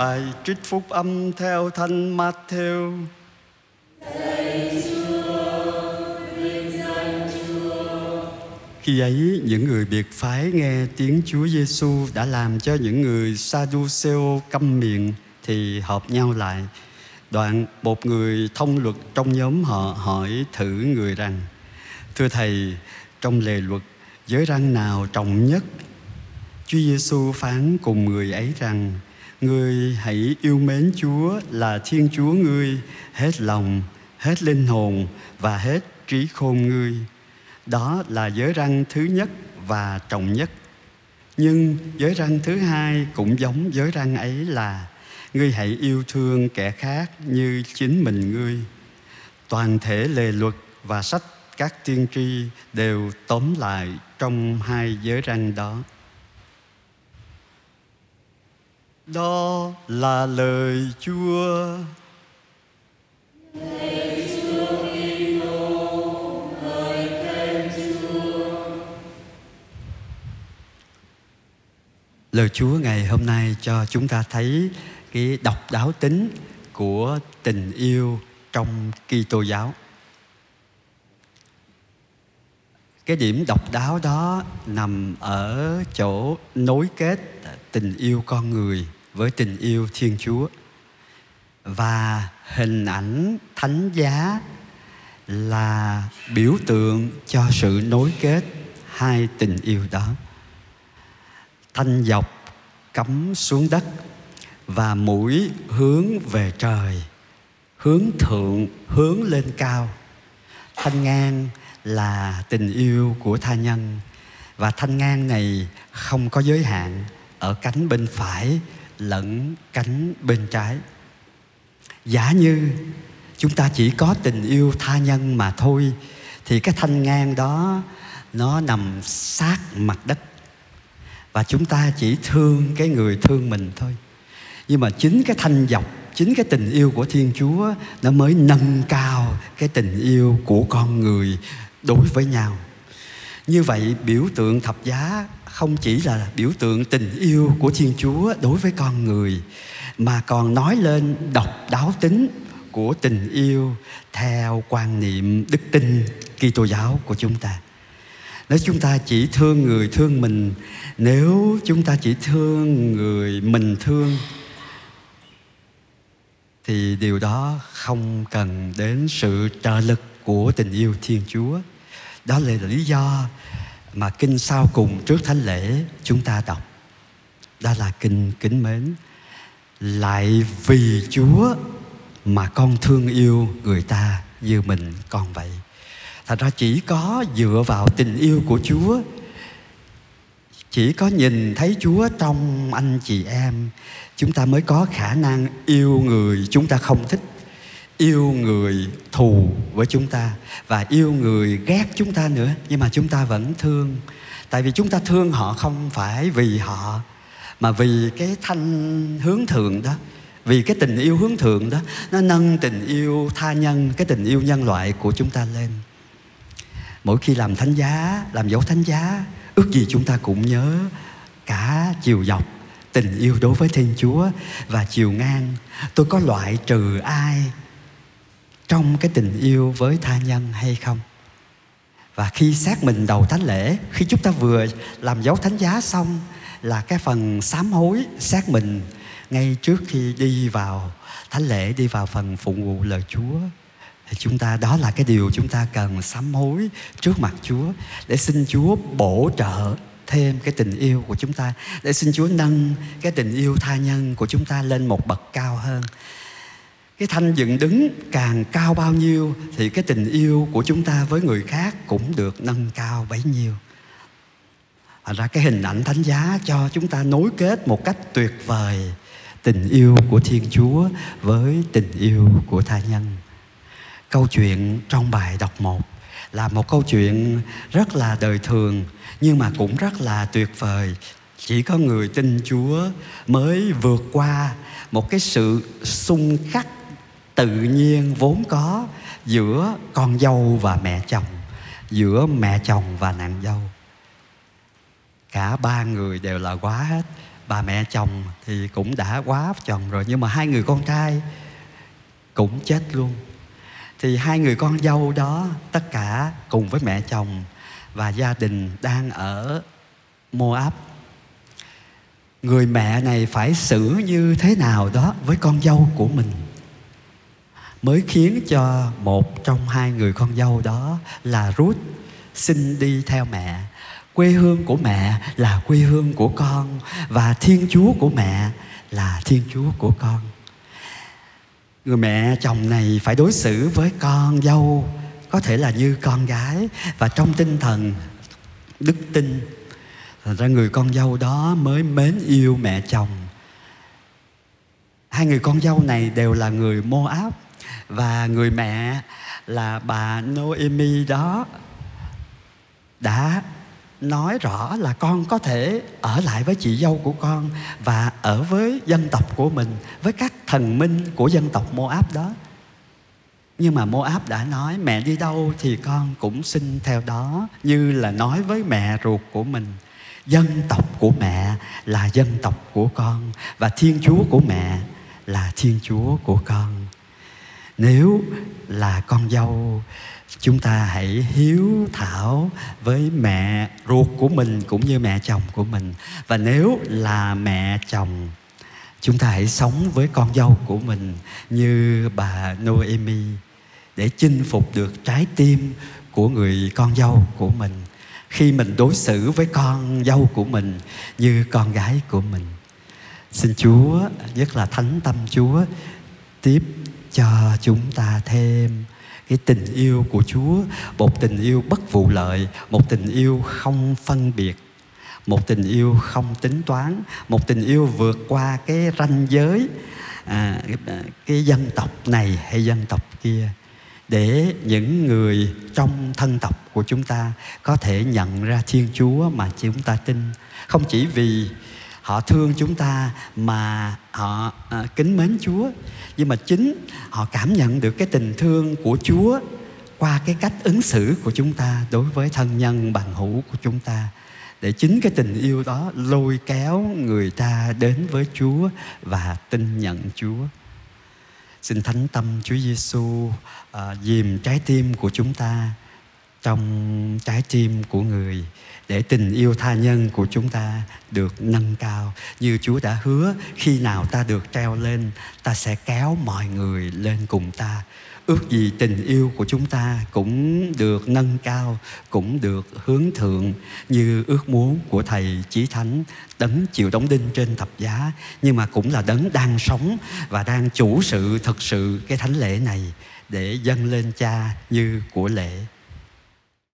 Bài trích phúc âm theo Thánh Matthew. Khi ấy, những người biệt phái nghe tiếng Chúa Giêsu đã làm cho những người Sadduceo câm miệng thì họp nhau lại. Đoạn một người thông luật trong nhóm họ hỏi thử người rằng: Thưa thầy, trong lề luật giới răng nào trọng nhất? Chúa Giêsu phán cùng người ấy rằng: Ngươi hãy yêu mến Chúa là Thiên Chúa ngươi hết lòng, hết linh hồn và hết trí khôn ngươi. Đó là giới răng thứ nhất và trọng nhất. Nhưng giới răng thứ hai cũng giống giới răng ấy là Ngươi hãy yêu thương kẻ khác như chính mình ngươi. Toàn thể lề luật và sách các tiên tri đều tóm lại trong hai giới răng đó. Đó là lời Chúa. Lời Chúa ngày hôm nay cho chúng ta thấy cái độc đáo tính của tình yêu trong Kitô giáo. Cái điểm độc đáo đó nằm ở chỗ nối kết tình yêu con người với tình yêu Thiên Chúa. Và hình ảnh thánh giá là biểu tượng cho sự nối kết hai tình yêu đó. Thanh dọc cắm xuống đất và mũi hướng về trời, hướng thượng, hướng lên cao. Thanh ngang là tình yêu của tha nhân và thanh ngang này không có giới hạn ở cánh bên phải lẫn cánh bên trái. Giả như chúng ta chỉ có tình yêu tha nhân mà thôi, thì cái thanh ngang đó, nó nằm sát mặt đất. Và chúng ta chỉ thương cái người thương mình thôi. Nhưng mà chính cái thanh dọc, chính cái tình yêu của thiên chúa, nó mới nâng cao cái tình yêu của con người đối với nhau. Như vậy, biểu tượng thập giá không chỉ là biểu tượng tình yêu của thiên chúa đối với con người mà còn nói lên độc đáo tính của tình yêu theo quan niệm đức tin Kitô giáo của chúng ta. Nếu chúng ta chỉ thương người thương mình, nếu chúng ta chỉ thương người mình thương thì điều đó không cần đến sự trợ lực của tình yêu Thiên Chúa. Đó là lý do mà kinh sau cùng trước thánh lễ chúng ta đọc. Đó là kinh kính mến. Lại vì Chúa mà con thương yêu người ta như mình con vậy. Thật ra chỉ có dựa vào tình yêu của Chúa, chỉ có nhìn thấy Chúa trong anh chị em, chúng ta mới có khả năng yêu người chúng ta không thích yêu người thù với chúng ta và yêu người ghét chúng ta nữa. Nhưng mà chúng ta vẫn thương. Tại vì chúng ta thương họ không phải vì họ, mà vì cái thanh hướng thượng đó. Vì cái tình yêu hướng thượng đó, nó nâng tình yêu tha nhân, cái tình yêu nhân loại của chúng ta lên. Mỗi khi làm thánh giá, làm dấu thánh giá, ước gì chúng ta cũng nhớ cả chiều dọc tình yêu đối với thiên chúa và chiều ngang. Tôi có loại trừ ai trong cái tình yêu với tha nhân hay không? Và khi xác mình đầu thánh lễ, khi chúng ta vừa làm dấu thánh giá xong là cái phần sám hối xác mình ngay trước khi đi vào thánh lễ, đi vào phần phụng vụ lời chúa, thì chúng ta, đó là cái điều chúng ta cần sám hối trước mặt chúa để xin chúa bổ trợ thêm cái tình yêu của chúng ta, để xin chúa nâng cái tình yêu tha nhân của chúng ta lên một bậc cao hơn cái thanh dựng đứng càng cao bao nhiêu thì cái tình yêu của chúng ta với người khác cũng được nâng cao bấy nhiêu Thành ra cái hình ảnh thánh giá cho chúng ta nối kết một cách tuyệt vời tình yêu của Thiên Chúa với tình yêu của tha nhân. Câu chuyện trong bài đọc một là một câu chuyện rất là đời thường nhưng mà cũng rất là tuyệt vời. Chỉ có người tin Chúa mới vượt qua một cái sự xung khắc tự nhiên vốn có giữa con dâu và mẹ chồng, giữa mẹ chồng và nàng dâu. Cả ba người đều là quá hết. Bà mẹ chồng thì cũng đã quá chồng rồi, nhưng mà hai người con trai cũng chết luôn. Thì hai người con dâu đó, tất cả cùng với mẹ chồng và gia đình đang ở Moab. Người mẹ này phải xử như thế nào đó với con dâu của mình? Mới khiến cho một trong hai người con dâu đó là Ruth xin đi theo mẹ. Quê hương của mẹ là quê hương của con và thiên chúa của mẹ là thiên chúa của con. Người mẹ chồng này phải đối xử với con dâu có thể là như con gái và trong tinh thần đức tin. Thành ra người con dâu đó mới mến yêu mẹ chồng. Hai người con dâu này đều là người Moab và người mẹ là bà Noemi đó đã nói rõ là con có thể ở lại với chị dâu của con và ở với dân tộc của mình, với các thần minh của dân tộc Moab đó. Nhưng mà Moab đã nói, mẹ đi đâu thì con cũng xin theo đó, như là nói với mẹ ruột của mình. Dân tộc của mẹ là dân tộc của con và thiên chúa của mẹ là thiên chúa của con nếu là con dâu, chúng ta hãy hiếu thảo với mẹ ruột của mình cũng như mẹ chồng của mình. Và nếu là mẹ chồng, chúng ta hãy sống với con dâu của mình như bà Noemi để chinh phục được trái tim của người con dâu của mình. Khi mình đối xử với con dâu của mình như con gái của mình, xin chúa, nhất là thánh tâm chúa, tiếp cho chúng ta thêm cái tình yêu của Chúa, một tình yêu bất vụ lợi, một tình yêu không phân biệt, một tình yêu không tính toán, một tình yêu vượt qua cái ranh giới à, cái, cái dân tộc này hay dân tộc kia để những người trong thân tộc của chúng ta có thể nhận ra Thiên Chúa mà chúng ta tin. Không chỉ vì họ thương chúng ta mà họ à, kính mến Chúa nhưng mà chính họ cảm nhận được cái tình thương của Chúa qua cái cách ứng xử của chúng ta đối với thân nhân bằng hữu của chúng ta để chính cái tình yêu đó lôi kéo người ta đến với Chúa và tin nhận Chúa. Xin thánh tâm Chúa Giêsu à, dìm trái tim của chúng ta trong trái tim của người để tình yêu tha nhân của chúng ta được nâng cao. Như Chúa đã hứa, khi nào ta được treo lên, ta sẽ kéo mọi người lên cùng ta. Ước gì tình yêu của chúng ta cũng được nâng cao, cũng được hướng thượng. Như ước muốn của thầy chí thánh đấng chịu đóng đinh trên thập giá, nhưng mà cũng là đấng đang sống và đang chủ sự thực sự cái thánh lễ này để dâng lên cha như của lễ.